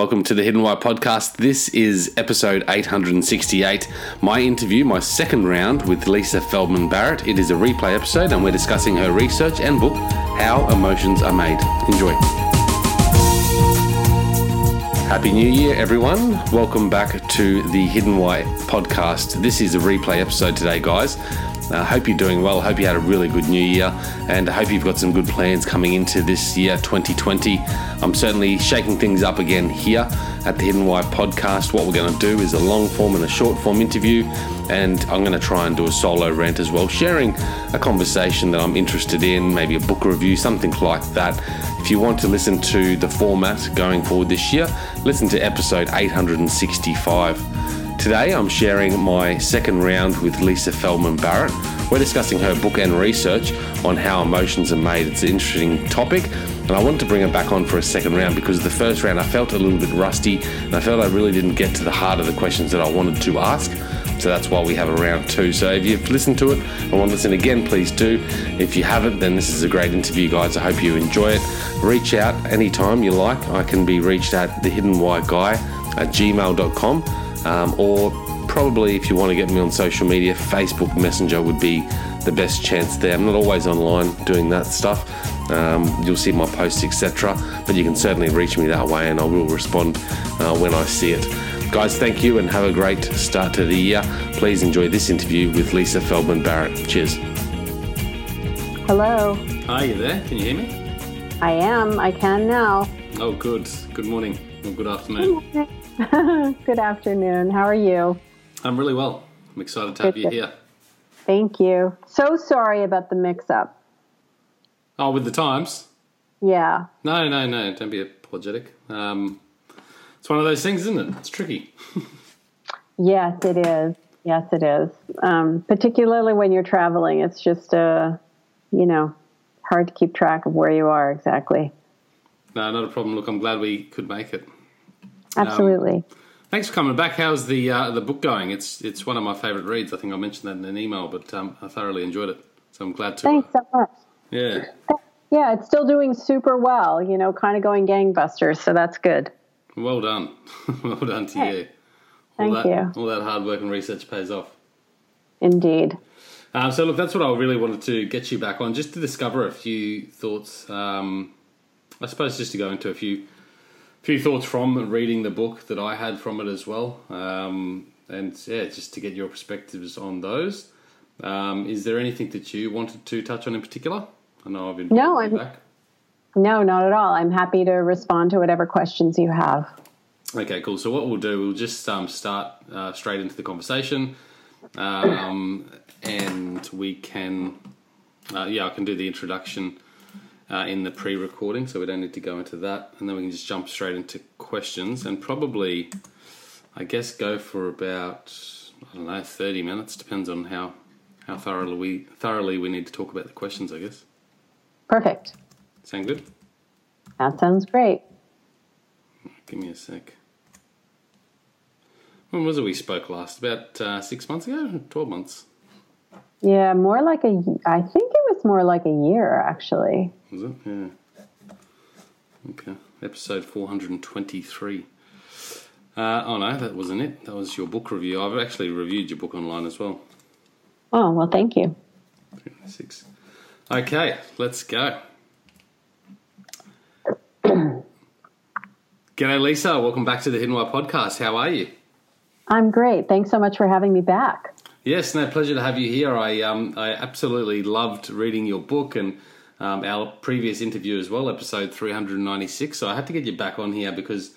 Welcome to the Hidden Why podcast. This is episode 868. My interview, my second round with Lisa Feldman Barrett. It is a replay episode, and we're discussing her research and book, How Emotions Are Made. Enjoy. Happy New Year, everyone. Welcome back to the Hidden Why podcast. This is a replay episode today, guys. I hope you're doing well. I hope you had a really good new year and I hope you've got some good plans coming into this year 2020. I'm certainly shaking things up again here at the Hidden Why podcast. What we're going to do is a long form and a short form interview, and I'm going to try and do a solo rant as well, sharing a conversation that I'm interested in, maybe a book review, something like that. If you want to listen to the format going forward this year, listen to episode 865. Today I'm sharing my second round with Lisa Feldman Barrett. We're discussing her book and research on how emotions are made. It's an interesting topic, and I wanted to bring her back on for a second round because the first round I felt a little bit rusty and I felt I really didn't get to the heart of the questions that I wanted to ask. So that's why we have a round two. So if you've listened to it and want to listen again, please do. If you haven't, then this is a great interview, guys. I hope you enjoy it. Reach out anytime you like. I can be reached at thehiddenwhyguy at gmail.com um, or probably if you want to get me on social media, Facebook Messenger would be the best chance there. I'm not always online doing that stuff. Um, you'll see my posts, etc. But you can certainly reach me that way, and I will respond uh, when I see it. Guys, thank you and have a great start to the year. Please enjoy this interview with Lisa Feldman Barrett. Cheers. Hello. Are you there? Can you hear me? I am. I can now. Oh, good. Good morning or good afternoon. Good Good afternoon. How are you? I'm really well. I'm excited to have Good you here. Thank you. So sorry about the mix up. Oh, with the times? Yeah. No, no, no. Don't be apologetic. Um, it's one of those things, isn't it? It's tricky. yes, it is. Yes, it is. Um, particularly when you're traveling, it's just, uh, you know, hard to keep track of where you are exactly. No, not a problem. Look, I'm glad we could make it. Absolutely. Um, thanks for coming back. How's the uh, the book going? It's it's one of my favourite reads. I think I mentioned that in an email, but um, I thoroughly enjoyed it. So I'm glad to. Thanks so much. Yeah. Yeah, it's still doing super well. You know, kind of going gangbusters. So that's good. Well done. well done to you. All Thank that, you. All that hard work and research pays off. Indeed. Um, so look, that's what I really wanted to get you back on, just to discover a few thoughts. Um, I suppose just to go into a few few thoughts from reading the book that I had from it as well, um, and yeah, just to get your perspectives on those. Um, is there anything that you wanted to touch on in particular? I know I've been no, I'm back. no, not at all. I'm happy to respond to whatever questions you have. Okay, cool. So what we'll do, we'll just um, start uh, straight into the conversation, um, and we can, uh, yeah, I can do the introduction uh, in the pre-recording, so we don't need to go into that, and then we can just jump straight into questions and probably, I guess, go for about I don't know thirty minutes. Depends on how how thoroughly we thoroughly we need to talk about the questions. I guess. Perfect. Sound good? That sounds great. Give me a sec. When was it we spoke last? About uh, six months ago? Twelve months? Yeah, more like a. I think it was more like a year actually. Was it? Yeah. Okay. Episode 423. Uh, oh no, that wasn't it. That was your book review. I've actually reviewed your book online as well. Oh, well, thank you. Six. Okay, let's go. G'day, Lisa. Welcome back to the Hidden Why podcast. How are you? I'm great. Thanks so much for having me back. Yes, no pleasure to have you here. I um, I absolutely loved reading your book and um, our previous interview as well, episode 396. So I had to get you back on here because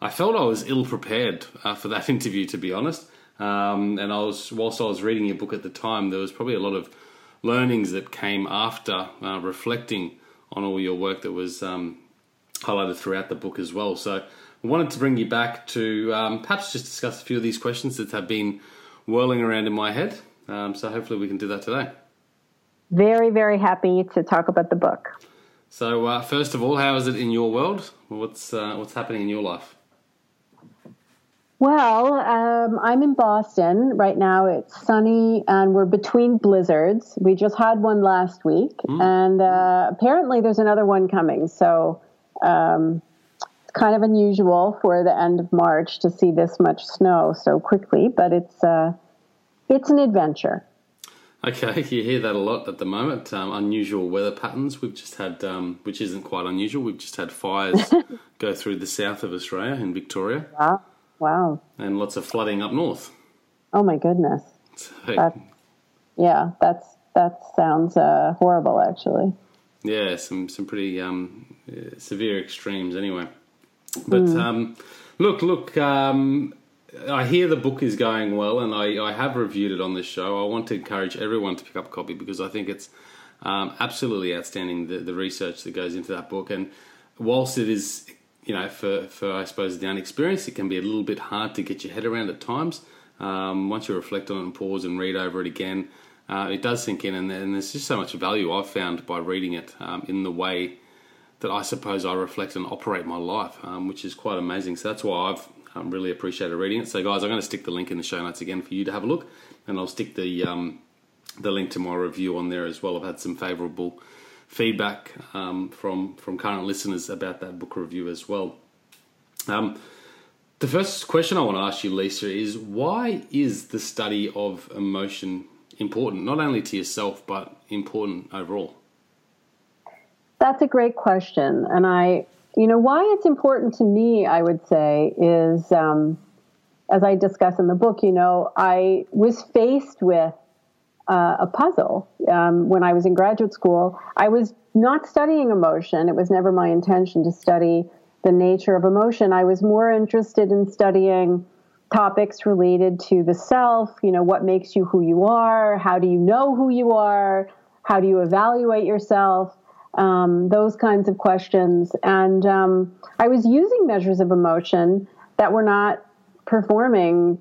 I felt I was ill prepared uh, for that interview, to be honest. Um, and I was, whilst I was reading your book at the time, there was probably a lot of learnings that came after uh, reflecting on all your work that was um, highlighted throughout the book as well. So I wanted to bring you back to um, perhaps just discuss a few of these questions that have been whirling around in my head. Um, so hopefully we can do that today. Very, very happy to talk about the book. So, uh, first of all, how is it in your world? What's uh, what's happening in your life? Well, um, I'm in Boston right now. It's sunny, and we're between blizzards. We just had one last week, mm. and uh, apparently there's another one coming. So, um, kind of unusual for the end of March to see this much snow so quickly, but it's uh, it's an adventure. Okay, you hear that a lot at the moment. Um, unusual weather patterns. We've just had, um, which isn't quite unusual. We've just had fires go through the south of Australia in Victoria. Wow! Wow! And lots of flooding up north. Oh my goodness! So, that, yeah, that's that sounds uh, horrible, actually. Yeah, some some pretty um, severe extremes, anyway. But mm. um, look, look. Um, I hear the book is going well, and I, I have reviewed it on this show. I want to encourage everyone to pick up a copy because I think it's um, absolutely outstanding the, the research that goes into that book. And whilst it is, you know, for, for I suppose the unexperienced, it can be a little bit hard to get your head around at times. Um, once you reflect on it and pause and read over it again, uh, it does sink in, and, and, there's just so much value I've found by reading it um, in the way that I suppose I reflect and operate my life, um, which is quite amazing. So that's why I've um, really appreciated reading it. So, guys, I'm going to stick the link in the show notes again for you to have a look, and I'll stick the um, the link to my review on there as well. I've had some favourable feedback um, from from current listeners about that book review as well. Um, the first question I want to ask you, Lisa, is why is the study of emotion important, not only to yourself but important overall? That's a great question, and I you know, why it's important to me, I would say, is um, as I discuss in the book, you know, I was faced with uh, a puzzle um, when I was in graduate school. I was not studying emotion, it was never my intention to study the nature of emotion. I was more interested in studying topics related to the self, you know, what makes you who you are, how do you know who you are, how do you evaluate yourself um, those kinds of questions. And um, I was using measures of emotion that were not performing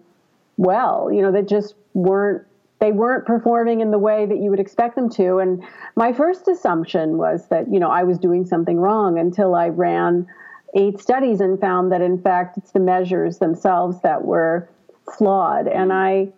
well, you know, that just weren't they weren't performing in the way that you would expect them to. And my first assumption was that, you know, I was doing something wrong until I ran eight studies and found that in fact it's the measures themselves that were flawed. And I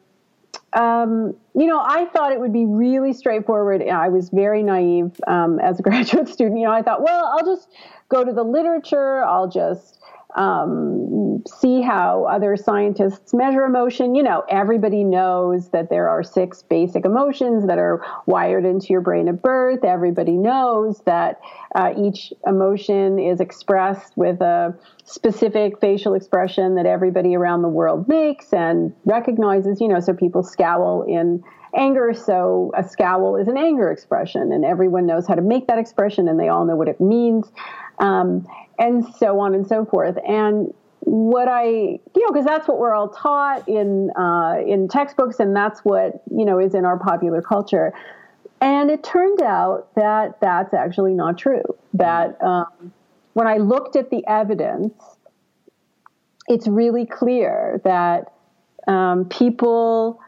um, you know, I thought it would be really straightforward. I was very naive um, as a graduate student. You know, I thought, well, I'll just go to the literature. I'll just um, see how other scientists measure emotion. You know, everybody knows that there are six basic emotions that are wired into your brain at birth. Everybody knows that uh, each emotion is expressed with a specific facial expression that everybody around the world makes and recognizes. You know, so people scowl in anger. So a scowl is an anger expression, and everyone knows how to make that expression, and they all know what it means. Um, and so on and so forth. And what I, you know, because that's what we're all taught in uh, in textbooks, and that's what you know is in our popular culture. And it turned out that that's actually not true. That um, when I looked at the evidence, it's really clear that um, people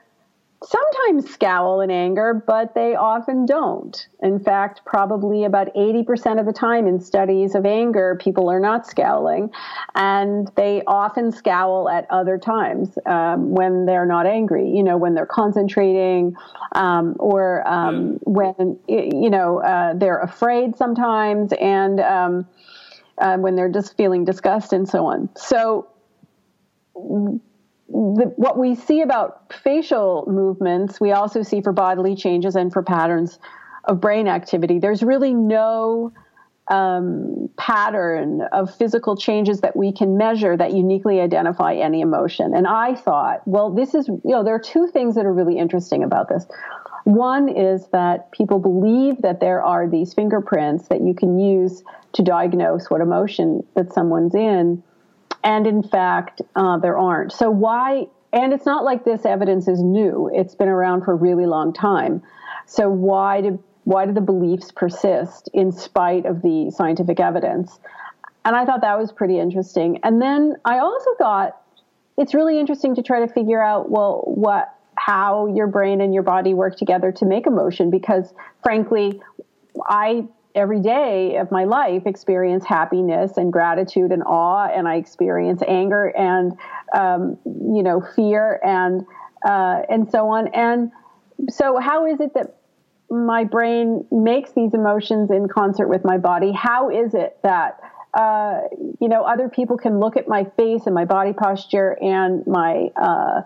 sometimes scowl in anger, but they often don't. In fact, probably about 80% of the time in studies of anger, people are not scowling, and they often scowl at other times um, when they're not angry, you know, when they're concentrating um, or um, when, you know, uh, they're afraid sometimes and um, uh, when they're just feeling disgust and so on. So, the, what we see about facial movements, we also see for bodily changes and for patterns of brain activity. There's really no um, pattern of physical changes that we can measure that uniquely identify any emotion. And I thought, well, this is, you know, there are two things that are really interesting about this. One is that people believe that there are these fingerprints that you can use to diagnose what emotion that someone's in. And in fact, uh, there aren't. So why? And it's not like this evidence is new. It's been around for a really long time. So why do why do the beliefs persist in spite of the scientific evidence? And I thought that was pretty interesting. And then I also thought it's really interesting to try to figure out well what how your brain and your body work together to make emotion because frankly I every day of my life experience happiness and gratitude and awe and i experience anger and um, you know fear and uh, and so on and so how is it that my brain makes these emotions in concert with my body how is it that uh, you know, other people can look at my face and my body posture and my uh,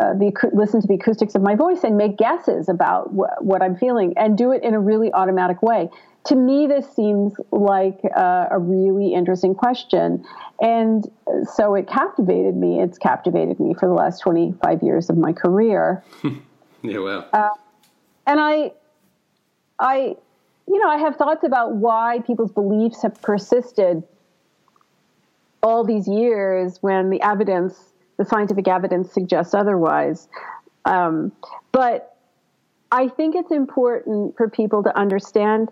uh, the listen to the acoustics of my voice and make guesses about wh- what I'm feeling and do it in a really automatic way. To me, this seems like uh, a really interesting question, and so it captivated me. It's captivated me for the last 25 years of my career. yeah, well, uh, and I, I, you know, I have thoughts about why people's beliefs have persisted all these years when the evidence the scientific evidence suggests otherwise. Um, but I think it's important for people to understand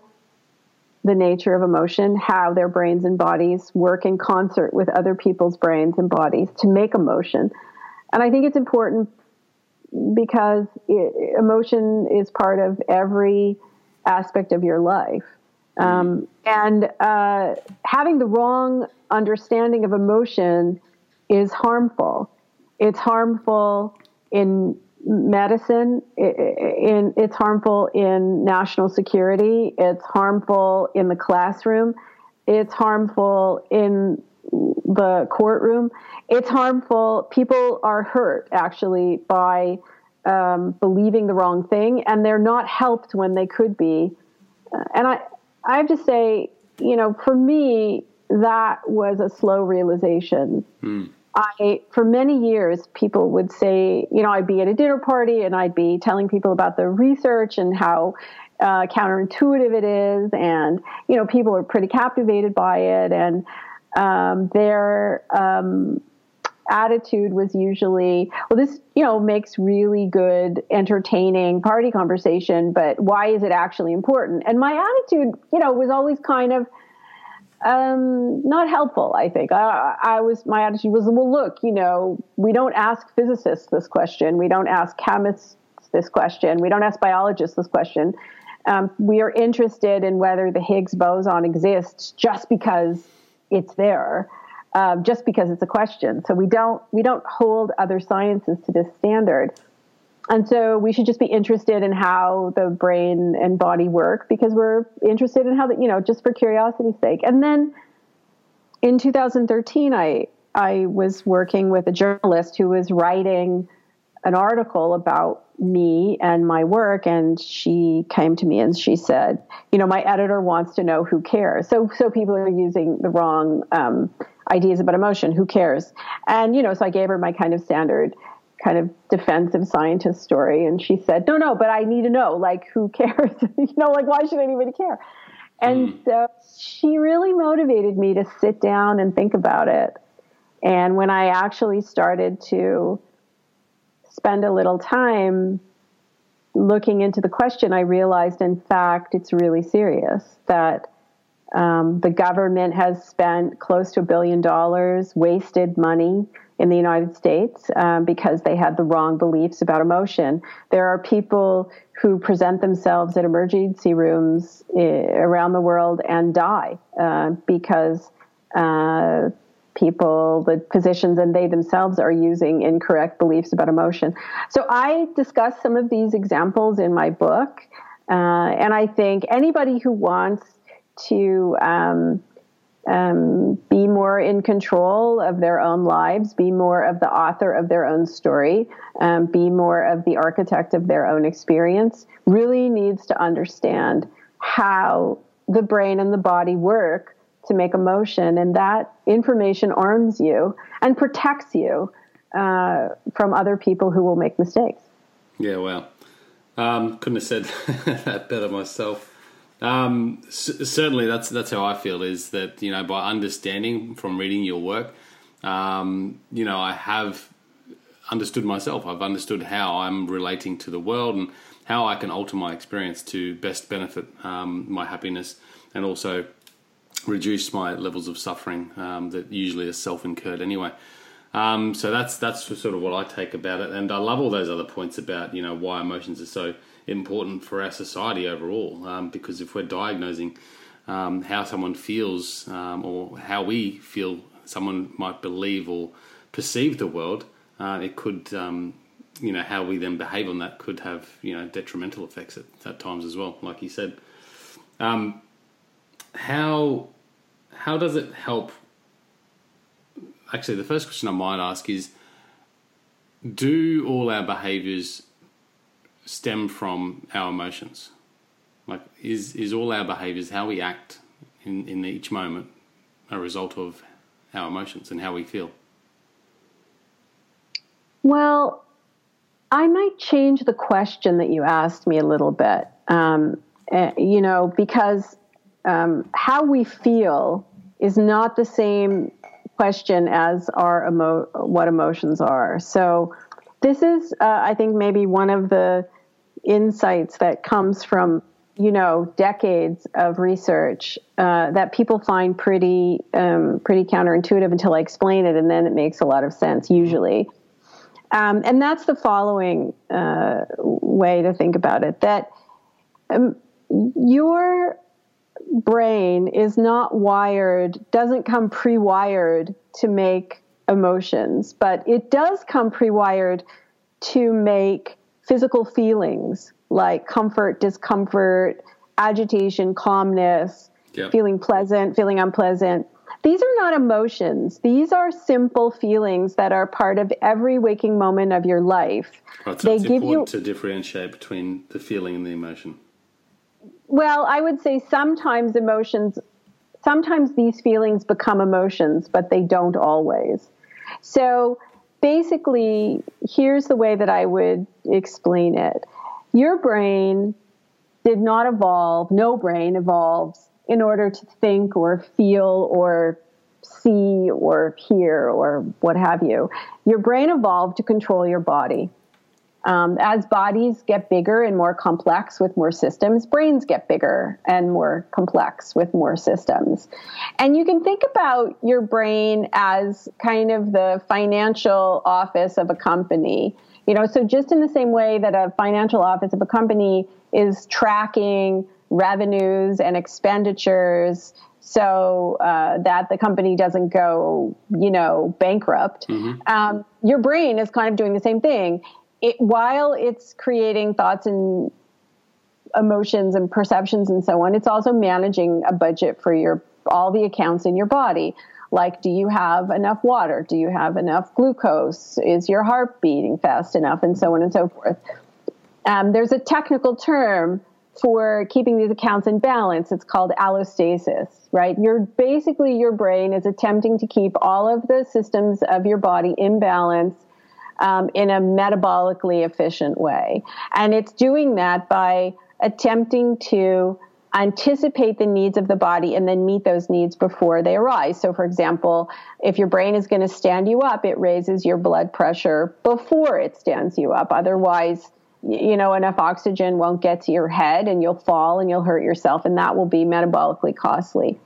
the nature of emotion, how their brains and bodies work in concert with other people's brains and bodies to make emotion. And I think it's important because it, emotion is part of every aspect of your life. Um, and uh, having the wrong understanding of emotion is harmful. It's harmful in medicine. In, it's harmful in national security. It's harmful in the classroom. It's harmful in the courtroom. It's harmful. People are hurt actually by um, believing the wrong thing, and they're not helped when they could be. Uh, and I, I have to say, you know, for me, that was a slow realization. Mm. I, for many years, people would say, you know, I'd be at a dinner party and I'd be telling people about the research and how uh, counterintuitive it is, and you know, people are pretty captivated by it, and um, their um, attitude was usually, well, this, you know, makes really good, entertaining party conversation, but why is it actually important? And my attitude, you know, was always kind of um, not helpful. I think I, I, was my attitude was well, look, you know, we don't ask physicists this question, we don't ask chemists this question, we don't ask biologists this question. Um, we are interested in whether the Higgs boson exists just because it's there, uh, just because it's a question. So we don't we don't hold other sciences to this standard. And so we should just be interested in how the brain and body work because we're interested in how that, you know, just for curiosity's sake. And then in 2013, I, I was working with a journalist who was writing an article about me and my work. And she came to me and she said you know my editor wants to know who cares. So so people are using the wrong um, ideas about emotion who cares? And you know so i gave her my kind of standard kind of defensive scientist story and she said no no but i need to know like who cares? You know like why should anybody care? And mm. so she really motivated me to sit down and think about it. And when i actually started to spend a little time looking into the question i realized in fact it's really serious that um, the government has spent close to a billion dollars wasted money in the United States um, because they had the wrong beliefs about emotion. There are people who present themselves at emergency rooms uh, around the world and die uh, because uh, people, the physicians, and they themselves are using incorrect beliefs about emotion. So I discuss some of these examples in my book. Uh, and I think anybody who wants to um, um, be more in control of their own lives, be more of the author of their own story, um, be more of the architect of their own experience, really needs to understand how the brain and the body work to make emotion. And that information arms you and protects you uh, from other people who will make mistakes. Yeah, well, um, couldn't have said that better myself. Um, c- certainly, that's that's how I feel. Is that you know by understanding from reading your work, um, you know I have understood myself. I've understood how I'm relating to the world and how I can alter my experience to best benefit um, my happiness and also reduce my levels of suffering um, that usually are self-incurred anyway. Um, so that's that's sort of what I take about it, and I love all those other points about you know why emotions are so important for our society overall. Um, because if we're diagnosing um, how someone feels um, or how we feel someone might believe or perceive the world, uh, it could, um, you know, how we then behave on that could have, you know, detrimental effects at, at times as well, like you said. Um, how how does it help? Actually, the first question I might ask is Do all our behaviors stem from our emotions? Like, is, is all our behaviors, how we act in, in each moment, a result of our emotions and how we feel? Well, I might change the question that you asked me a little bit. Um, uh, you know, because um, how we feel is not the same question as our emo- what emotions are. So, this is, uh, I think, maybe one of the insights that comes from you know decades of research uh, that people find pretty um, pretty counterintuitive until I explain it, and then it makes a lot of sense usually. Um, and that's the following uh, way to think about it: that um, your brain is not wired, doesn't come pre-wired to make emotions, but it does come pre-wired to make physical feelings like comfort, discomfort, agitation, calmness, yep. feeling pleasant, feeling unpleasant. These are not emotions. These are simple feelings that are part of every waking moment of your life. Well, it's, they it's give important you, to differentiate between the feeling and the emotion. Well, I would say sometimes emotions, sometimes these feelings become emotions, but they don't always. So basically, here's the way that I would explain it your brain did not evolve, no brain evolves in order to think or feel or see or hear or what have you. Your brain evolved to control your body. Um, as bodies get bigger and more complex with more systems, brains get bigger and more complex with more systems. And you can think about your brain as kind of the financial office of a company. You know, so just in the same way that a financial office of a company is tracking revenues and expenditures so uh, that the company doesn't go, you know, bankrupt. Mm-hmm. Um, your brain is kind of doing the same thing. It, while it's creating thoughts and emotions and perceptions and so on, it's also managing a budget for your all the accounts in your body. Like do you have enough water? Do you have enough glucose? Is your heart beating fast enough? And so on and so forth. Um, there's a technical term for keeping these accounts in balance. It's called allostasis right? You're basically your brain is attempting to keep all of the systems of your body in balance um, in a metabolically efficient way and it's doing that by attempting to anticipate the needs of the body and then meet those needs before they arise. So, for example, if your brain is going to stand you up, it raises your blood pressure before it stands you up. Otherwise, you know, enough oxygen won't get to your head and you'll fall and you'll hurt yourself, and that will be metabolically costly.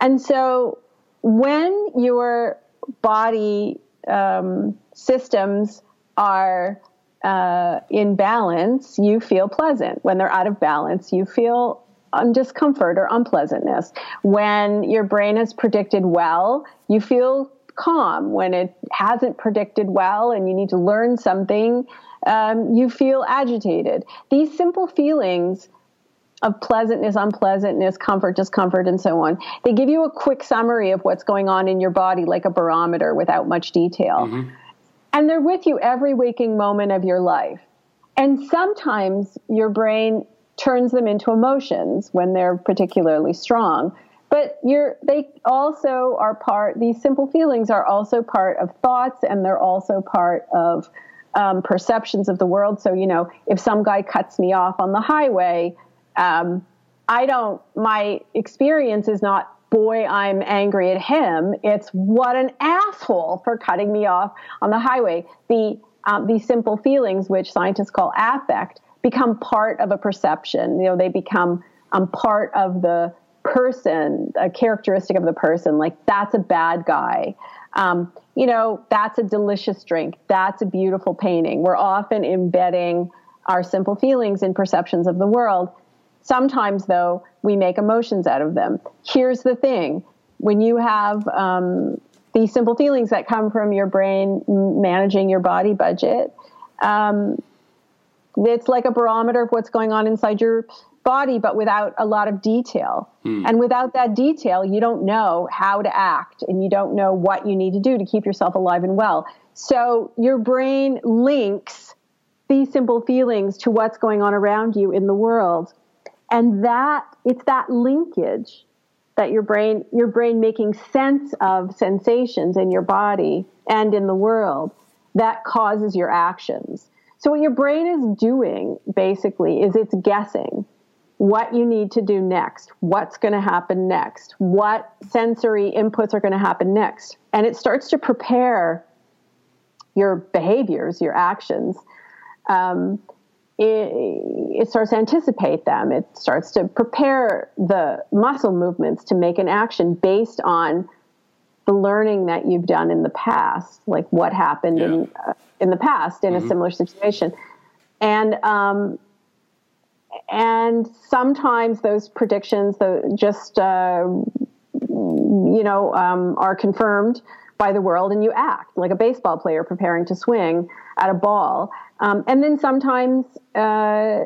And so, when your body um, systems are uh, in balance, you feel pleasant. When they're out of balance, you feel discomfort or unpleasantness. When your brain has predicted well, you feel calm. When it hasn't predicted well and you need to learn something, um, you feel agitated. These simple feelings of pleasantness, unpleasantness, comfort, discomfort, and so on. They give you a quick summary of what's going on in your body, like a barometer without much detail. Mm-hmm. And they're with you every waking moment of your life. And sometimes your brain turns them into emotions when they're particularly strong. But you're, they also are part, these simple feelings are also part of thoughts and they're also part of um, perceptions of the world. So, you know, if some guy cuts me off on the highway, um, I don't, my experience is not, boy, I'm angry at him. It's what an asshole for cutting me off on the highway. The, um, simple feelings, which scientists call affect, become part of a perception. You know, they become um, part of the person, a characteristic of the person. Like that's a bad guy. Um, you know, that's a delicious drink. That's a beautiful painting. We're often embedding our simple feelings in perceptions of the world. Sometimes, though, we make emotions out of them. Here's the thing when you have um, these simple feelings that come from your brain managing your body budget, um, it's like a barometer of what's going on inside your body, but without a lot of detail. Hmm. And without that detail, you don't know how to act and you don't know what you need to do to keep yourself alive and well. So your brain links these simple feelings to what's going on around you in the world. And that it's that linkage that your brain your brain making sense of sensations in your body and in the world that causes your actions. So what your brain is doing basically is it's guessing what you need to do next, what's going to happen next, what sensory inputs are going to happen next. And it starts to prepare your behaviors, your actions. Um, it, it, starts to anticipate them. It starts to prepare the muscle movements to make an action based on the learning that you've done in the past, like what happened Yeah. in uh, in the past in a similar situation, and um, and sometimes those predictions, the just uh, you know, um, are confirmed by the world, and you act like a baseball player preparing to swing at a ball. Um, and then sometimes, uh,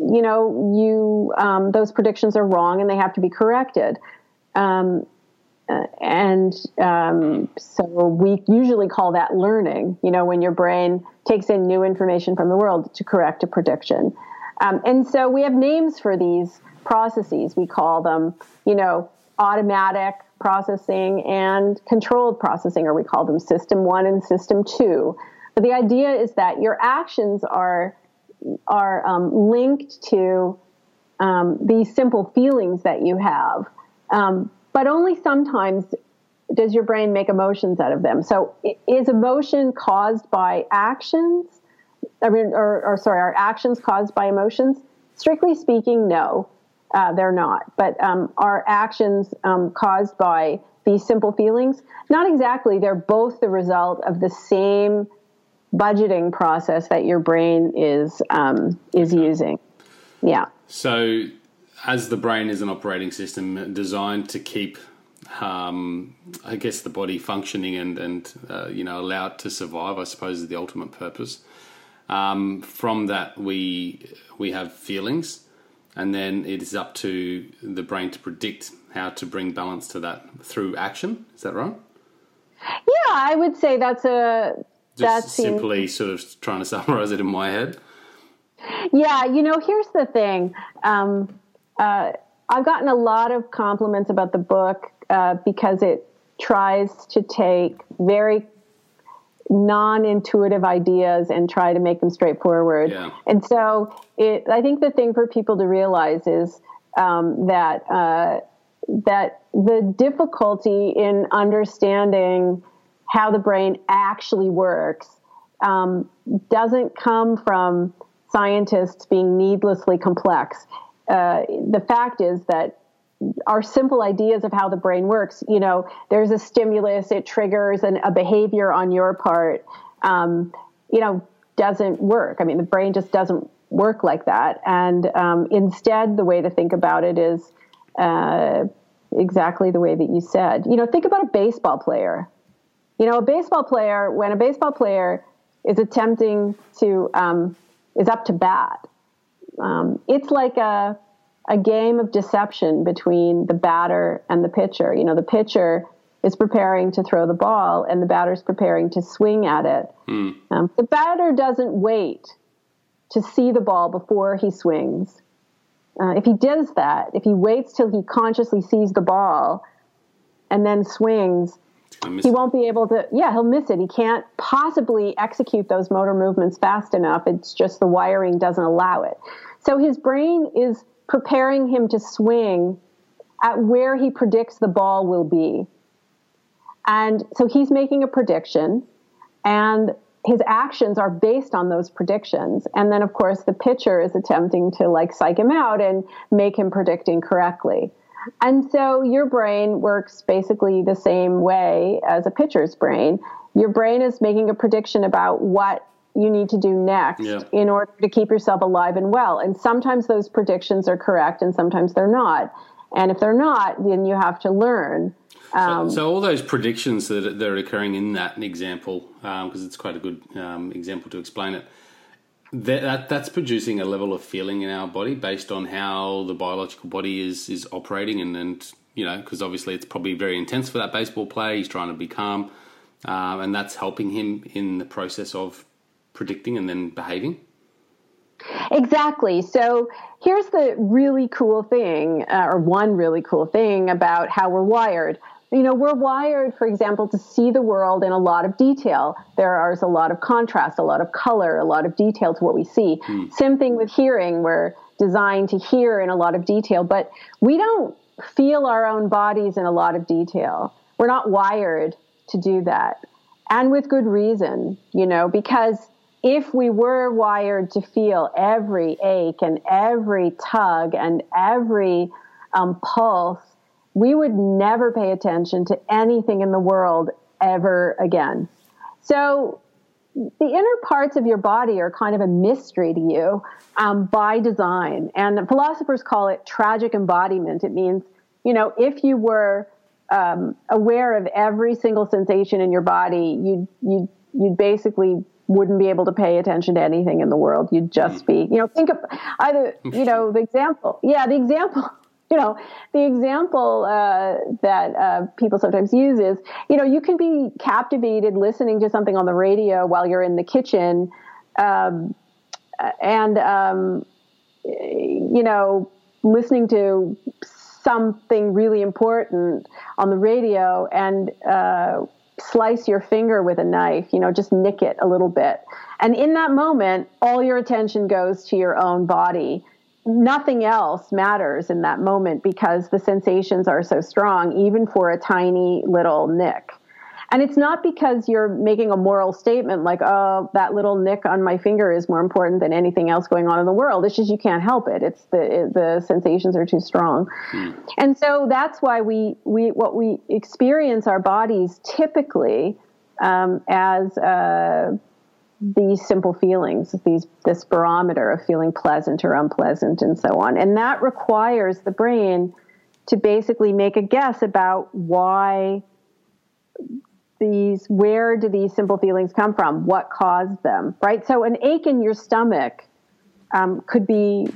you know, you um, those predictions are wrong, and they have to be corrected. Um, uh, and um, so we usually call that learning. You know, when your brain takes in new information from the world to correct a prediction. Um, and so we have names for these processes. We call them, you know, automatic processing and controlled processing, or we call them system one and system two. But the idea is that your actions are are um, linked to um, these simple feelings that you have, um, but only sometimes does your brain make emotions out of them. So, is emotion caused by actions? I mean, or, or sorry, are actions caused by emotions? Strictly speaking, no, uh, they're not. But um, are actions um, caused by these simple feelings? Not exactly. They're both the result of the same budgeting process that your brain is um, is using. Yeah. So, as the brain is an operating system designed to keep, um, I guess, the body functioning and and uh, you know allow it to survive, I suppose is the ultimate purpose. Um, from that, we we have feelings, and then it is up to the brain to predict how to bring balance to that through action. Is that right? Yeah, I would say that's a Just simply sort of trying to summarize it in my head. Yeah, you know, here's the thing. Um, uh, I've gotten a lot of compliments about the book uh, because it tries to take very non-intuitive ideas and try to make them straightforward. Yeah. And so, it. I think the thing for people to realize is um, that uh, that the difficulty in understanding how the brain actually works um, doesn't come from scientists being needlessly complex. Uh, the fact is that our simple ideas of how the brain works, you know, there's a stimulus, it triggers an, a behavior on your part, um, you know, doesn't work. I mean, the brain just doesn't work like that. And um, instead, the way to think about it is uh, exactly the way that you said. You know, think about a baseball player. You know, a baseball player, when a baseball player is attempting to, um, is up to bat, um, it's like a, a game of deception between the batter and the pitcher. You know, the pitcher is preparing to throw the ball and the batter's preparing to swing at it. Um, the batter doesn't wait to see the ball before he swings. Uh, if he does that, if he waits till he consciously sees the ball and then swings, he won't be able to yeah he'll miss it he can't possibly execute those motor movements fast enough it's just the wiring doesn't allow it so his brain is preparing him to swing at where he predicts the ball will be. And so he's making a prediction and his actions are based on those predictions. And then of course the pitcher is attempting to like psych him out and make him predict incorrectly and so your brain works basically the same way as a pitcher's brain. Your brain is making a prediction about what you need to do next Yeah. in order to keep yourself alive and well. And sometimes those predictions are correct and sometimes they're not. And if they're not, then you have to learn. Um, so all those predictions that, that are occurring in that example, because it's quite a good um, example to explain it. that, that, that's producing a level of feeling in our body based on how the biological body is is operating, and and you know because obviously it's probably very intense for that baseball player. He's trying to be calm, um, and that's helping him in the process of predicting and then behaving. Exactly. So here's the really cool thing, uh, or one really cool thing about how we're wired you know, we're wired, for example, to see the world in a lot of detail. There is a lot of contrast, a lot of color, a lot of detail to what we see. Mm. Same thing with hearing. We're designed to hear in a lot of detail, but we don't feel our own bodies in a lot of detail. We're not wired to do that. And with good reason, you know, because if we were wired to feel every ache and every tug and every um, pulse we would never pay attention to anything in the world ever again. So the inner parts of your body are kind of a mystery to you um, by design. And philosophers call it tragic embodiment. It means, you know, if you were um, aware of every single sensation in your body, you'd, you'd, you'd basically wouldn't be able to pay attention to anything in the world. You'd just be, you know, think of either, you know, the example. Yeah, the example you know, the example uh, that uh, people sometimes use is, you know, you can be captivated listening to something on the radio while you're in the kitchen, um, and um, you know, listening to something really important on the radio and uh, slice your finger with a knife, you know, just nick it a little bit. And in that moment, all your attention goes to your own body nothing else matters in that moment because the sensations are so strong, even for a tiny little nick. And it's not because you're making a moral statement like, oh, that little nick on my finger is more important than anything else going on in the world. It's just you can't help it. It's the it, the sensations are too strong. Hmm. And so that's why we we what we experience our bodies typically um, as uh, these simple feelings, these this barometer of feeling pleasant or unpleasant and so on. And that requires the brain to basically make a guess about why these where do these simple feelings come from? What caused them? Right? So an ache in your stomach um, could be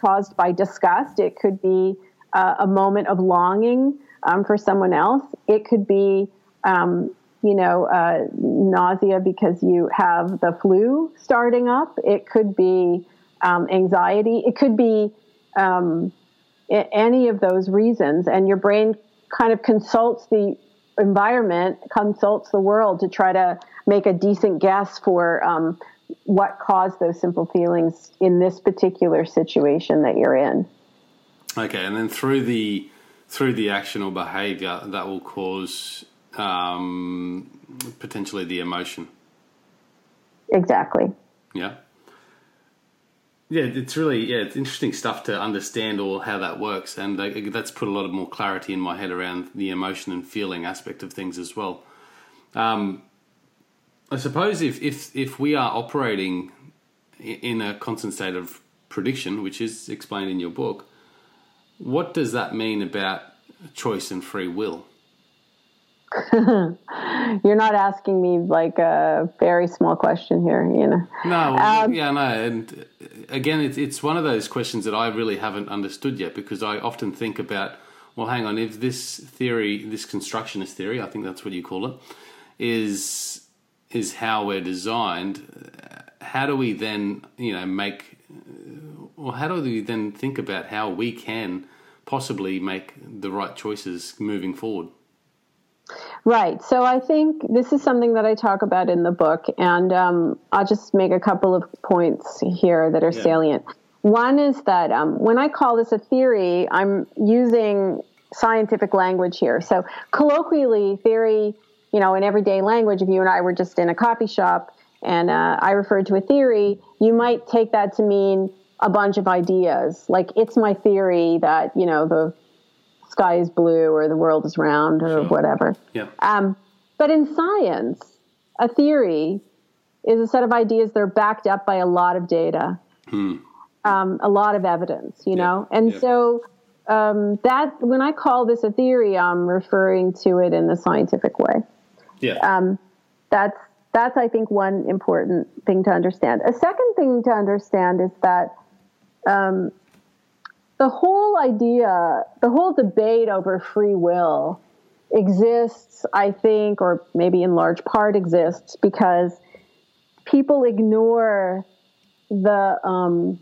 caused by disgust. It could be uh, a moment of longing um, for someone else. It could be um, you know, uh, nausea because you have the flu starting up. It could be um, anxiety. It could be um, any of those reasons. And your brain kind of consults the environment, consults the world to try to make a decent guess for um, what caused those simple feelings in this particular situation that you're in. Okay, and then through the through the action or behavior that will cause um, potentially the emotion. Exactly. Yeah. Yeah, it's really yeah, it's interesting stuff to understand all how that works, and that's put a lot of more clarity in my head around the emotion and feeling aspect of things as well. Um, I suppose if if if we are operating in a constant state of prediction, which is explained in your book, what does that mean about choice and free will? You're not asking me like a very small question here, you know. No, um, yeah, no, and uh, again, it's it's one of those questions that I really haven't understood yet because I often think about, well, hang on, if this theory, this constructionist theory, I think that's what you call it, is is how we're designed. Uh, how do we then, you know, make, uh, well, how do we then think about how we can possibly make the right choices moving forward? Right. So I think this is something that I talk about in the book, and um, I'll just make a couple of points here that are yeah. salient. One is that um, when I call this a theory, I'm using scientific language here. So colloquially, theory, you know, in everyday language, if you and I were just in a coffee shop and uh, I referred to a theory, you might take that to mean a bunch of ideas. Like it's my theory that you know the sky is blue or the world is round or sure. whatever. Yeah. Um, but in science, a theory is a set of ideas that are backed up by a lot of data, hmm. um, a lot of evidence, you yeah. know? And yeah. so um, that when I call this a theory, I'm referring to it in the scientific way. Yeah. Um, that's that's I think one important thing to understand. A second thing to understand is that um, the whole idea, the whole debate over free will exists, I think, or maybe in large part exists because people ignore the um,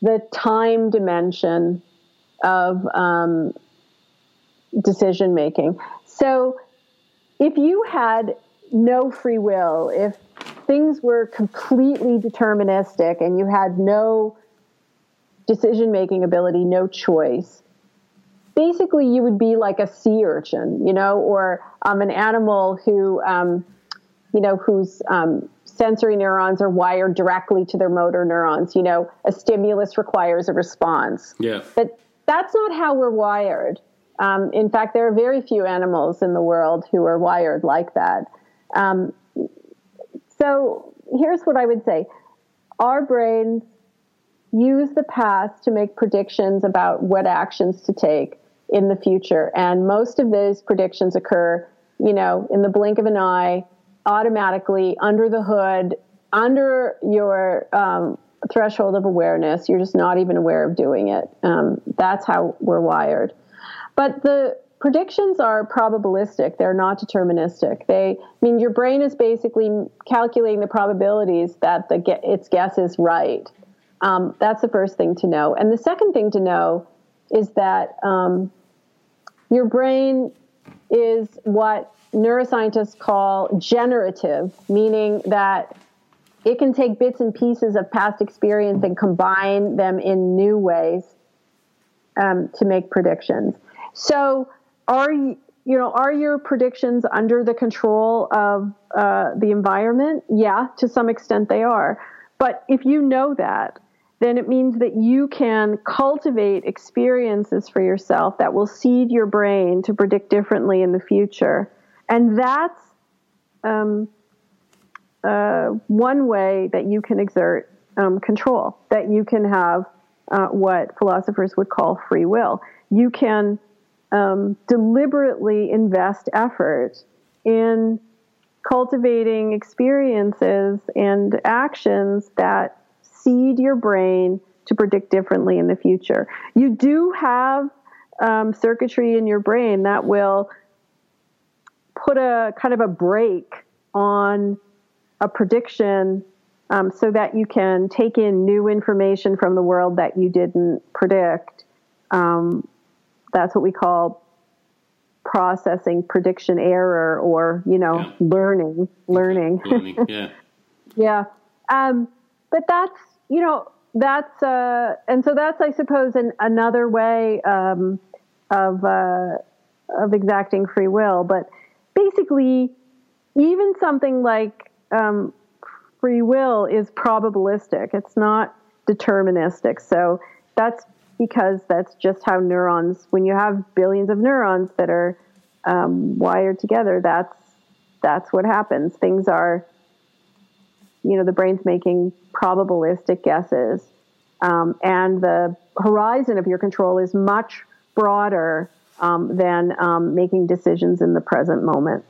the time dimension of um, decision making. So, if you had no free will, if things were completely deterministic and you had no decision making ability, no choice, basically you would be like a sea urchin, you know, or um, an animal who, um, you know, whose um, sensory neurons are wired directly to their motor neurons. You know, a stimulus requires a response. Yeah. But that's not how we're wired. Um, in fact, there are very few animals in the world who are wired like that. Um, so here's what I would say our brains use the past to make predictions about what actions to take in the future. And most of those predictions occur, you know, in the blink of an eye, automatically under the hood, under your um, threshold of awareness. You're just not even aware of doing it. Um, that's how we're wired. But the predictions are probabilistic. They're not deterministic. They I mean your brain is basically calculating the probabilities that the its guess is right. Um, that's the first thing to know. And the second thing to know is that um, your brain is what neuroscientists call generative, meaning that it can take bits and pieces of past experience and combine them in new ways um, to make predictions. So, are you, know, are your predictions under the control of uh, the environment? Yeah, to some extent they are. But if you know that, then it means that you can cultivate experiences for yourself that will seed your brain to predict differently in the future. And that's um, uh, one way that you can exert um, control, that you can have uh, what philosophers would call free will. You can um, deliberately invest effort in cultivating experiences and actions that seed your brain to predict differently in the future. You do have um, circuitry in your brain that will put a kind of a brake on a prediction um, so that you can take in new information from the world that you didn't predict. Um, that's what we call processing prediction error or you know yeah. learning learning, learning yeah yeah um, but that's you know, that's uh, and so that's I suppose an, another way um, of uh, of exacting free will. But basically, even something like um, free will is probabilistic. It's not deterministic. So that's because that's just how neurons. When you have billions of neurons that are um, wired together, that's that's what happens. Things are you know the brain's making probabilistic guesses. Um, and the horizon of your control is much broader um, than um, making decisions in the present moment.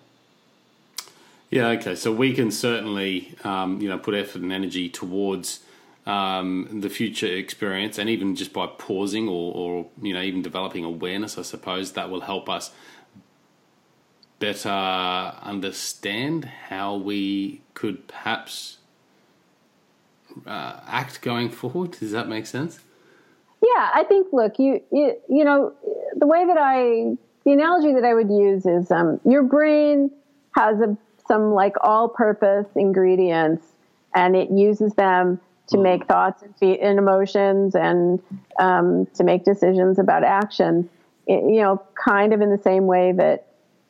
Yeah okay. So we can certainly um, you know put effort and energy towards um, the future experience and even just by pausing or, or you know even developing awareness i suppose that will help us better understand how we could perhaps uh, act going forward. Does that make sense? Yeah, I think. Look, you you, you know the way that I the analogy that I would use is um, your brain has a, some like all-purpose ingredients, and it uses them to mm. make thoughts and, and emotions and um, to make decisions about action. It, you know, kind of in the same way that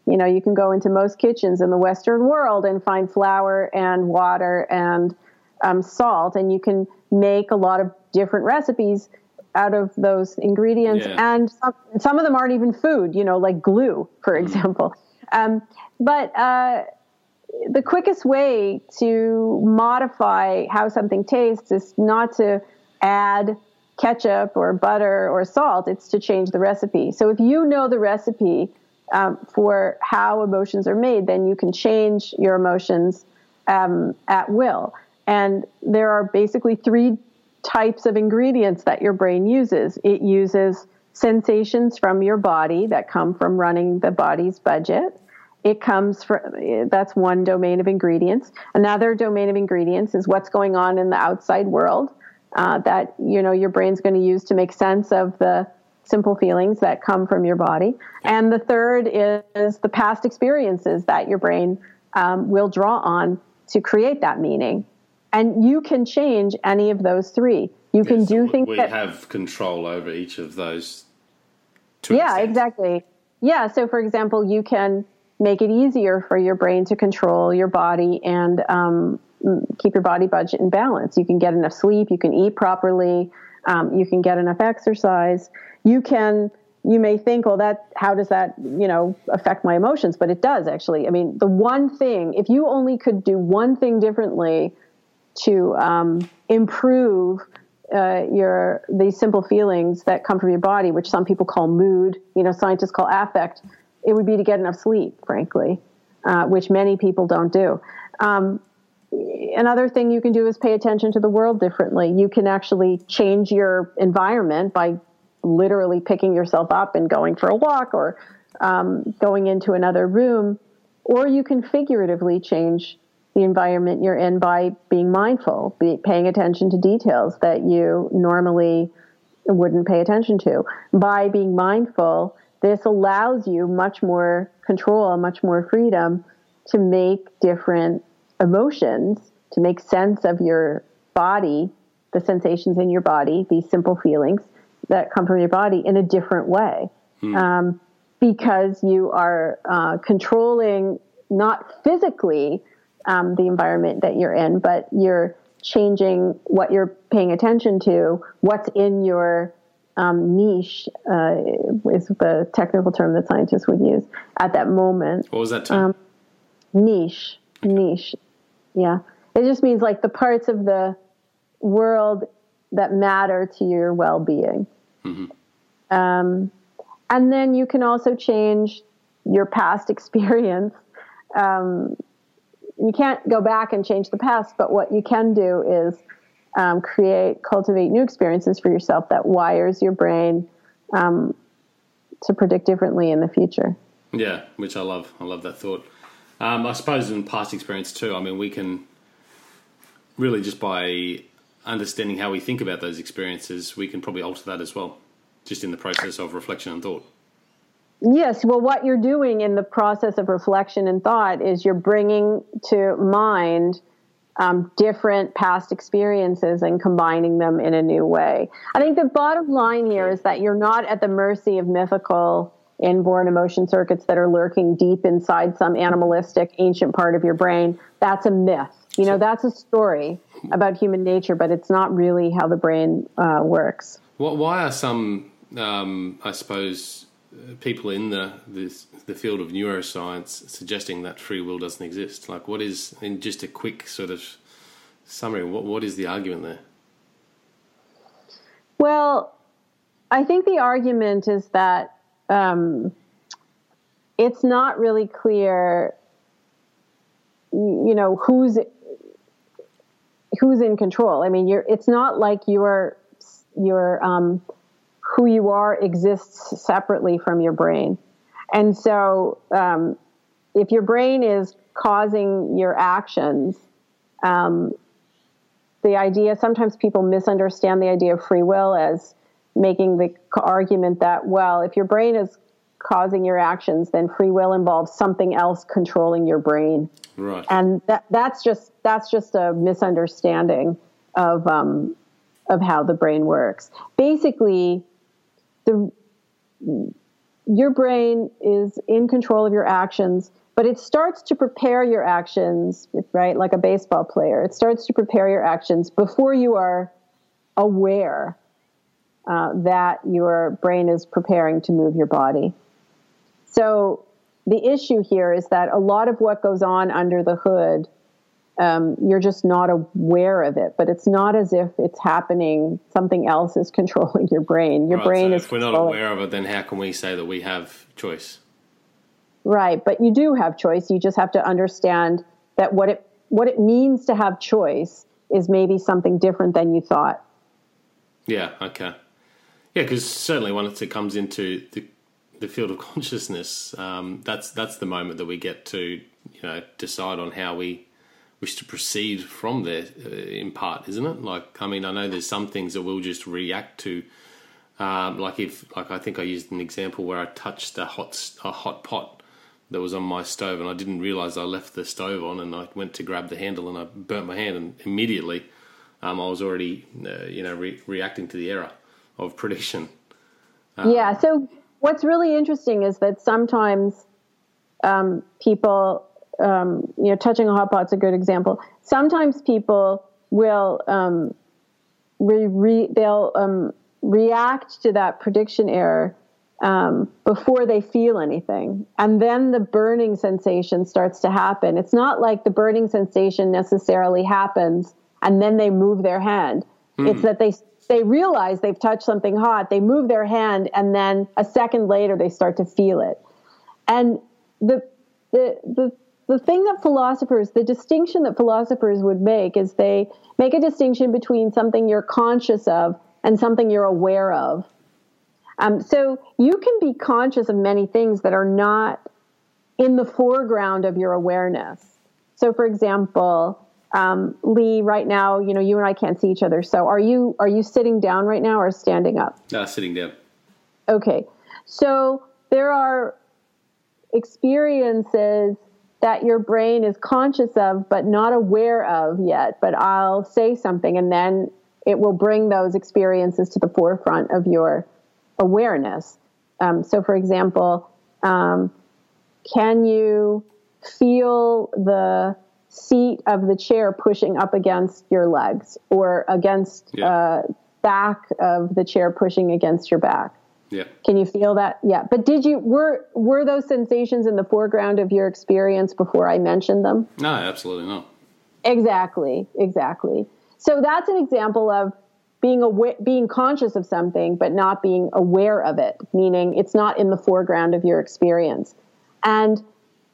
you know you can go into most kitchens in the Western world and find flour and water and um, salt, and you can make a lot of different recipes out of those ingredients. Yeah. And some, some, of them aren't even food, you know, like glue, for mm. example. Um, but uh, the quickest way to modify how something tastes is not to add ketchup or butter or salt, it's to change the recipe. So if you know the recipe um, for how emotions are made, then you can change your emotions um, at will. And there are basically three types of ingredients that your brain uses. It uses sensations from your body that come from running the body's budget. It comes from that's one domain of ingredients. Another domain of ingredients is what's going on in the outside world uh, that you know your brain's going to use to make sense of the simple feelings that come from your body. And the third is the past experiences that your brain um, will draw on to create that meaning. And you can change any of those three. You can do things we that We have control over each of those. yeah, exactly. Yeah. So, for example, you can make it easier for your brain to control your body and um, keep your body budget in balance. You can get enough sleep. You can eat properly. Um, you can get enough exercise. You can. You may think, well, that how does that you know affect my emotions? But it does actually. I mean, the one thing, if you only could do one thing differently to um, improve uh, your these simple feelings that come from your body, which some people call mood, you know, scientists call affect, it would be to get enough sleep, frankly, uh, which many people don't do. Um, another thing you can do is pay attention to the world differently. You can actually change your environment by literally picking yourself up and going for a walk or um, going into another room, or you can figuratively change the environment you're in by being mindful, be, paying attention to details that you normally wouldn't pay attention to. By being mindful, this allows you much more control, much more freedom to make different emotions, to make sense of your body, the sensations in your body, these simple feelings that come from your body in a different way. Hmm. Um, because you are uh, controlling not physically um, the environment that you're in, but you're changing what you're paying attention to, what's in your um, niche uh, is the technical term that scientists would use at that moment. What was that term? Um, niche, niche. Yeah, it just means like the parts of the world that matter to your well-being. Mm-hmm. Um, and then you can also change your past experience. You can't go back and change the past, but what you can do is um, create, cultivate new experiences for yourself that wires your brain um, to predict differently in the future. Yeah, which I love. I love that thought. Um, I suppose in past experience too. I mean, we can really just by understanding how we think about those experiences, we can probably alter that as well, just in the process of reflection and thought. Yes, well, what you're doing in the process of reflection and thought is you're bringing to mind um, different past experiences and combining them in a new way. I think the bottom line here is that you're not at the mercy of mythical inborn emotion circuits that are lurking deep inside some animalistic ancient part of your brain. That's a myth. You know, that's a story about human nature, but it's not really how the brain uh, works. Why are some, um, I suppose, people in the this, the field of neuroscience suggesting that free will doesn't exist. Like, what is in just a quick sort of summary? What what is the argument there? Well, I think the argument is that um, it's not really clear. You know who's who's in control. I mean, you're. It's not like you're you're um, who you are exists separately from your brain. And so, um, if your brain is causing your actions, um, the idea sometimes people misunderstand the idea of free will as making the argument that, well, if your brain is causing your actions, then free will involves something else controlling your brain. Right. And that, that's just that's just a misunderstanding of um, of how the brain works. Basically, the your brain is in control of your actions but it starts to prepare your actions right like a baseball player. It starts to prepare your actions before you are aware uh, that your brain is preparing to move your body. So the issue here is that a lot of what goes on under the hood um, you're just not aware of it. But it's not as if it's happening. Something else is controlling your brain. Your right, brain so is. If we're not aware of it, then how can we say that we have choice? right. But you do have choice. You just have to understand that what it what it means to have choice is maybe something different than you thought. Yeah. Okay. Yeah, because certainly once it comes into the the field of consciousness, um, that's that's the moment that we get to you know decide on how we wish to proceed from there. Uh, in part, isn't it? Like, I mean, I know there's some things that we'll just react to. Um, like if, like I think I used an example where I touched a hot a hot pot that was on my stove, and I didn't realize I left the stove on, and I went to grab the handle, and I burnt my hand, and immediately um, I was already, uh, you know, re- reacting to the error of prediction. Um, yeah. So what's really interesting is that sometimes um, people, um, you know, touching a hot pot's a good example. Sometimes people will um, re- re- they'll um, react to that prediction error um, before they feel anything. And then the burning sensation starts to happen. It's not like the burning sensation necessarily happens and then they move their hand. Mm. It's that they they realize they've touched something hot, they move their hand, and then a second later they start to feel it. And the the the the thing that philosophers, the distinction that philosophers would make is they make a distinction between something you're conscious of and something you're aware of. Um, so you can be conscious of many things that are not in the foreground of your awareness. So, for example, um, Lee, right now, you know, you and I can't see each other. So, are you are you sitting down right now or standing up? Uh, sitting down. Okay, so there are experiences that your brain is conscious of but not aware of yet. But I'll say something, and then it will bring those experiences to the forefront of your awareness. Um, so, for example, um, can you feel the seat of the chair pushing up against your legs or against yeah. uh, back of the chair pushing against your back? Yeah. Can you feel that? Yeah. But did you were were those sensations in the foreground of your experience before I mentioned them? No, absolutely not. Exactly. Exactly. So that's an example of being aware, being conscious of something, but not being aware of it, meaning it's not in the foreground of your experience. And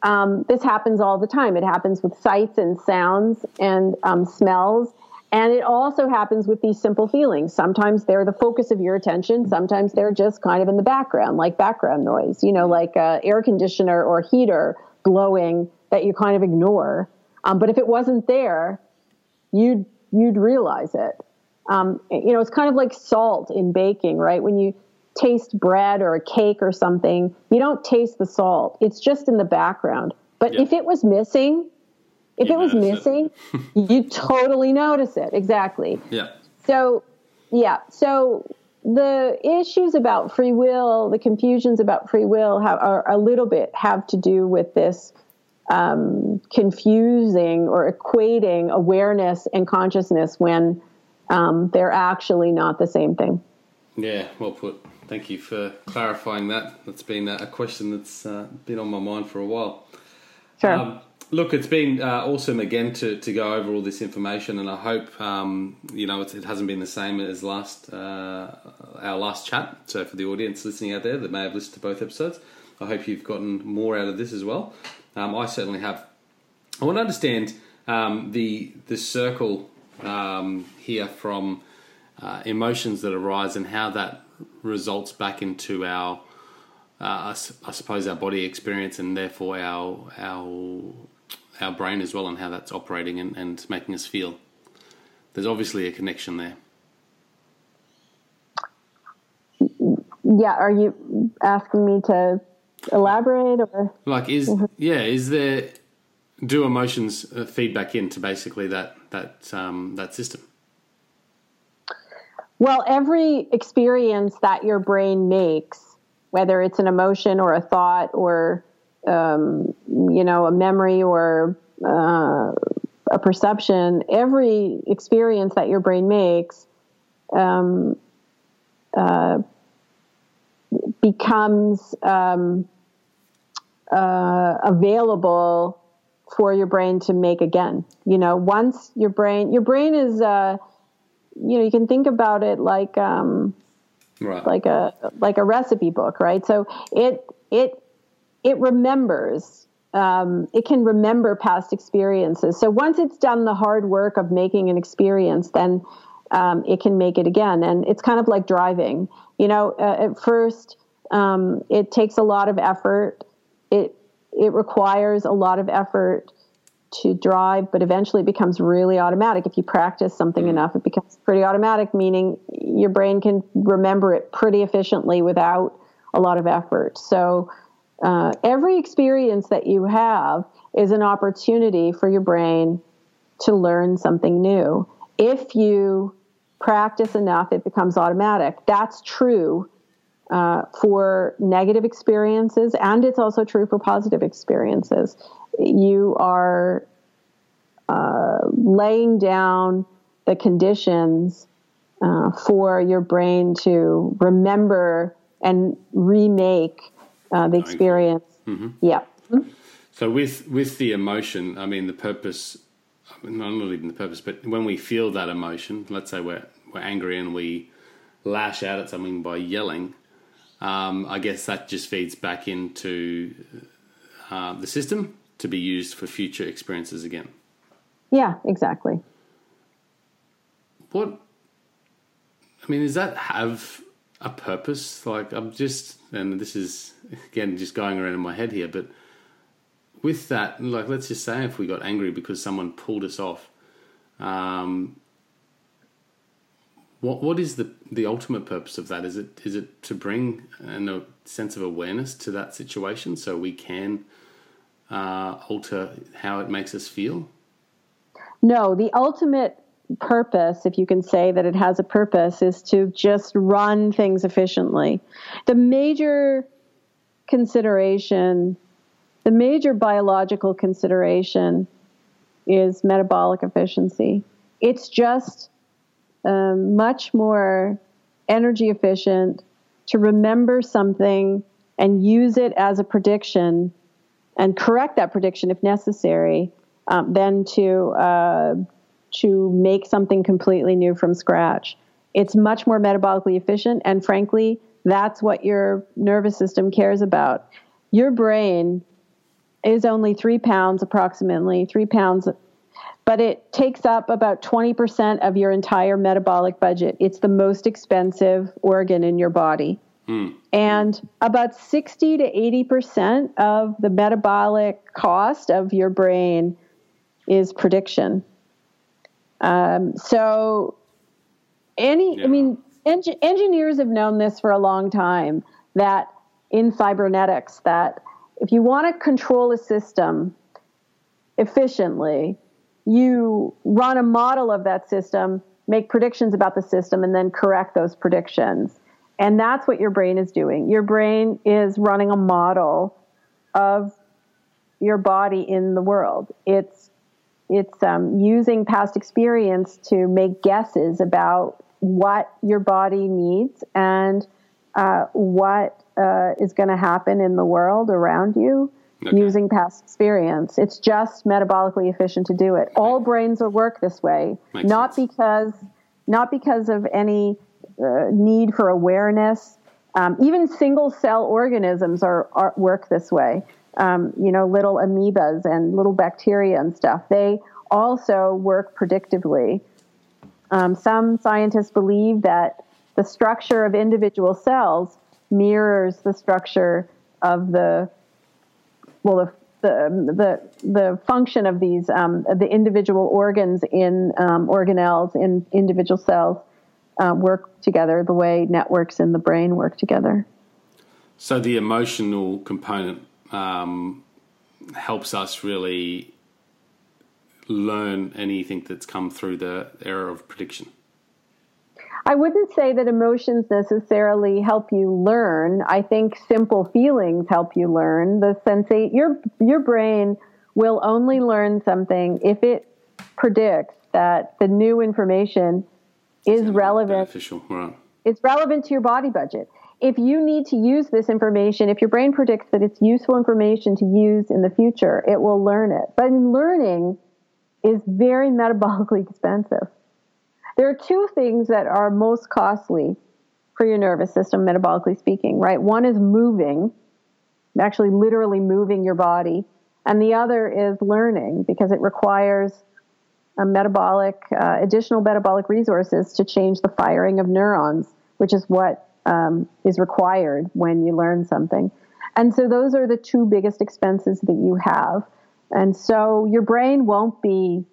um, this happens all the time. It happens with sights and sounds and um, smells. And it also happens with these simple feelings. Sometimes they're the focus of your attention. Sometimes they're just kind of in the background, like background noise, you know, like a air conditioner or heater blowing that you kind of ignore. Um, but if it wasn't there, you'd, you'd realize it. Um, you know, it's kind of like salt in baking, right? When you taste bread or a cake or something, you don't taste the salt. It's just in the background. But if it was missing, if you it was missing, it. you totally notice it. Exactly. Yeah. So, yeah. So the issues about free will, the confusions about free will, have, are a little bit have to do with this um, confusing or equating awareness and consciousness when um, they're actually not the same thing. Yeah, well put. Thank you for clarifying that. That's been a question that's uh, been on my mind for a while. Sure. Um, look, it's been uh, awesome again to, to go over all this information, and I hope um, you know it hasn't been the same as last uh, our last chat. So for the audience listening out there that may have listened to both episodes, I hope you've gotten more out of this as well. Um, I certainly have. I want to understand um, the the circle um, here from uh, emotions that arise and how that results back into our, uh, I suppose, our body experience and therefore our our our brain as well, and how that's operating and, and making us feel. There's obviously a connection there. Yeah, are you asking me to elaborate or like is mm-hmm. yeah is there do emotions feedback into basically that that um, that system? Well, every experience that your brain makes, whether it's an emotion or a thought or um, you know a memory or uh, a perception, every experience that your brain makes um, uh, becomes um, uh, available for your brain to make again. You know, once your brain, your brain is, uh, you know, you can think about it like, um, right. like a like a recipe book, right? So it it it remembers. Um, it can remember past experiences. So once it's done the hard work of making an experience, then um, it can make it again. And it's kind of like driving. You know, uh, at first, um, it takes a lot of effort. It it requires a lot of effort to drive, but eventually it becomes really automatic. If you practice something mm. enough, it becomes pretty automatic, meaning your brain can remember it pretty efficiently without a lot of effort. So uh, every experience that you have is an opportunity for your brain to learn something new. If you practice enough, it becomes automatic. That's true uh, for negative experiences, and it's also true for positive experiences. You are uh, laying down the conditions uh, for your brain to remember and remake uh, the experience. Mm-hmm. Yeah. Mm-hmm. So with with the emotion, I mean the purpose, not even the purpose, but when we feel that emotion, let's say we're we're angry and we lash out at something by yelling, um, I guess that just feeds back into uh, the system to be used for future experiences again. Yeah, exactly. What I mean, does that have a purpose? Like, I'm just, and this is again just going around in my head here, but with that, like, let's just say if we got angry because someone pulled us off, um, what what is the the ultimate purpose of that? Is it is it to bring a sense of awareness to that situation so we can uh, alter how it makes us feel? No, the ultimate purpose, if you can say that it has a purpose, is to just run things efficiently. The major consideration, the major biological consideration is metabolic efficiency. It's just um, much more energy efficient to remember something and use it as a prediction and correct that prediction if necessary um, than to uh, to make something completely new from scratch. It's much more metabolically efficient, and frankly, that's what your nervous system cares about. Your brain is only three pounds, approximately three pounds, but it takes up about 20% of your entire metabolic budget. It's the most expensive organ in your body. Hmm. And about 60 to 80% of the metabolic cost of your brain is prediction. Um, so, any, yeah. I mean, engineers have known this for a long time that in cybernetics, that if you want to control a system efficiently, you run a model of that system, make predictions about the system, and then correct those predictions. And that's what your brain is doing. Your brain is running a model of your body in the world. It's it's um, using past experience to make guesses about what your body needs and uh, what uh, is going to happen in the world around you okay. using past experience. It's just metabolically efficient to do it. All brains are work this way, Makes not sense. because not because of any uh, need for awareness. Um, even single cell organisms are, are work this way um, you know, little amoebas and little bacteria and stuff. They also work predictively. Um, some scientists believe that the structure of individual cells mirrors the structure of the well the the the, the function of these um, the individual organs in um, organelles in individual cells uh, work together the way networks in the brain work together. So the emotional component um, helps us really learn anything that's come through the era of prediction? I wouldn't say that emotions necessarily help you learn. I think simple feelings help you learn. The sensate your your brain will only learn something if it predicts that the new information is relevant. Beneficial, right. It's relevant to your body budget if you need to use this information, if your brain predicts that it's useful information to use in the future, it will learn it. But learning is very metabolically expensive. There are two things that are most costly for your nervous system, metabolically speaking, right? One is moving. actually literally moving your body. And the other is learning because it requires a metabolic, uh, additional metabolic resources to change the firing of neurons, which is what um, is required when you learn something. And so those are the two biggest expenses that you have. And so your brain won't be,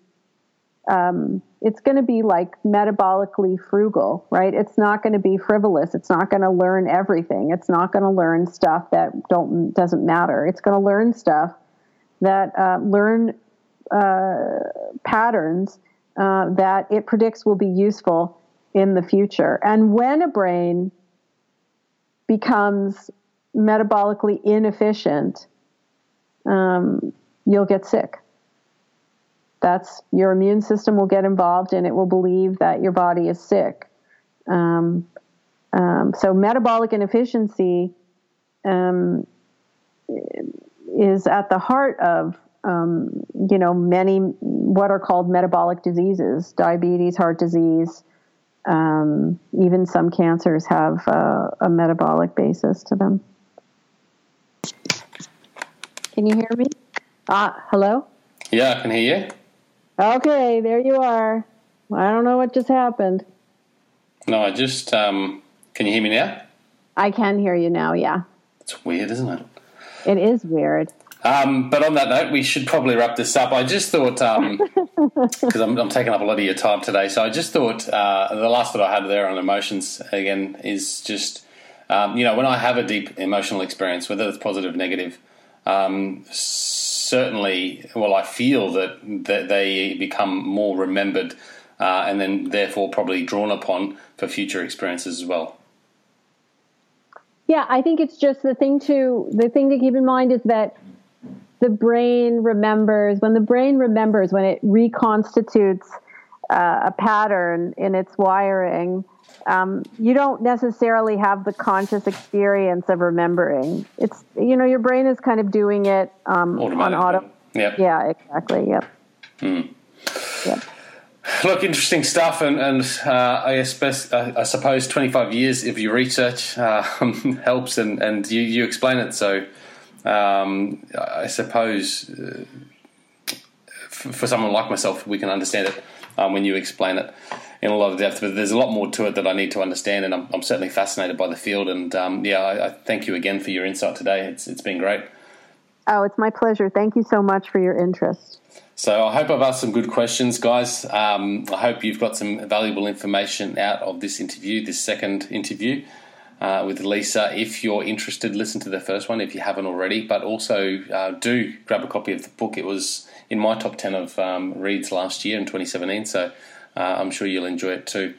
um, it's going to be like metabolically frugal, right? It's not going to be frivolous. It's not going to learn everything. It's not going to learn stuff that don't doesn't matter. It's going to learn stuff that uh, learn uh, patterns uh, that it predicts will be useful in the future. And when a brain becomes metabolically inefficient, um, you'll get sick. That's your immune system will get involved and it will believe that your body is sick. Um, um, so, metabolic inefficiency um, is at the heart of um, you know many what are called metabolic diseases, diabetes, heart disease, um, even some cancers have uh, a metabolic basis to them. Can you hear me? Ah, hello? Yeah, I can hear you. Okay, there you are. I don't know what just happened. No, I just, um, can you hear me now? I can hear you now, yeah. It's weird, isn't it? It is weird. Um, but on that note, we should probably wrap this up. I just thought, because um, I'm, I'm, taking up a lot of your time today, so I just thought uh, the last that I had there on emotions again is just, um, you know, when I have a deep emotional experience, whether it's positive negative, um, certainly, well, I feel that, that they become more remembered uh, and then therefore probably drawn upon for future experiences as well. Yeah, I think it's just the thing to the thing to keep in mind is that the brain remembers when the brain remembers when it reconstitutes uh, a pattern in its wiring um, you don't necessarily have the conscious experience of remembering it's you know your brain is kind of doing it um, on auto yep. yeah exactly yep hmm. yep Look, interesting stuff, and, and uh, I, suppose, I, suppose 25 years of your research uh, helps, and, and you, you explain it so um, I suppose uh, for someone like myself, we can understand it um, when you explain it in a lot of depth. But there's a lot more to it that I need to understand, and I'm, I'm certainly fascinated by the field. And um, yeah, I, I, thank you again for your insight today. It's it's been great. Oh, it's my pleasure. Thank you so much for your interest. So I hope I've asked some good questions, guys. Um, I hope you've got some valuable information out of this interview, this second interview uh, with Lisa. If you're interested, listen to the first one if you haven't already. But also uh, do grab a copy of the book. It was in my top 10 of um, reads last year in 2017. So uh, I'm sure you'll enjoy it too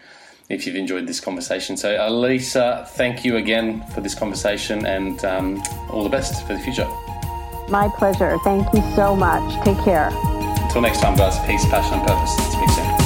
if you've enjoyed this conversation. So, uh, Lisa, thank you again for this conversation and um, all the best for the future. My pleasure. Thank you so much. Take care. Until next time, guys, peace, passion, and purpose. Speak soon.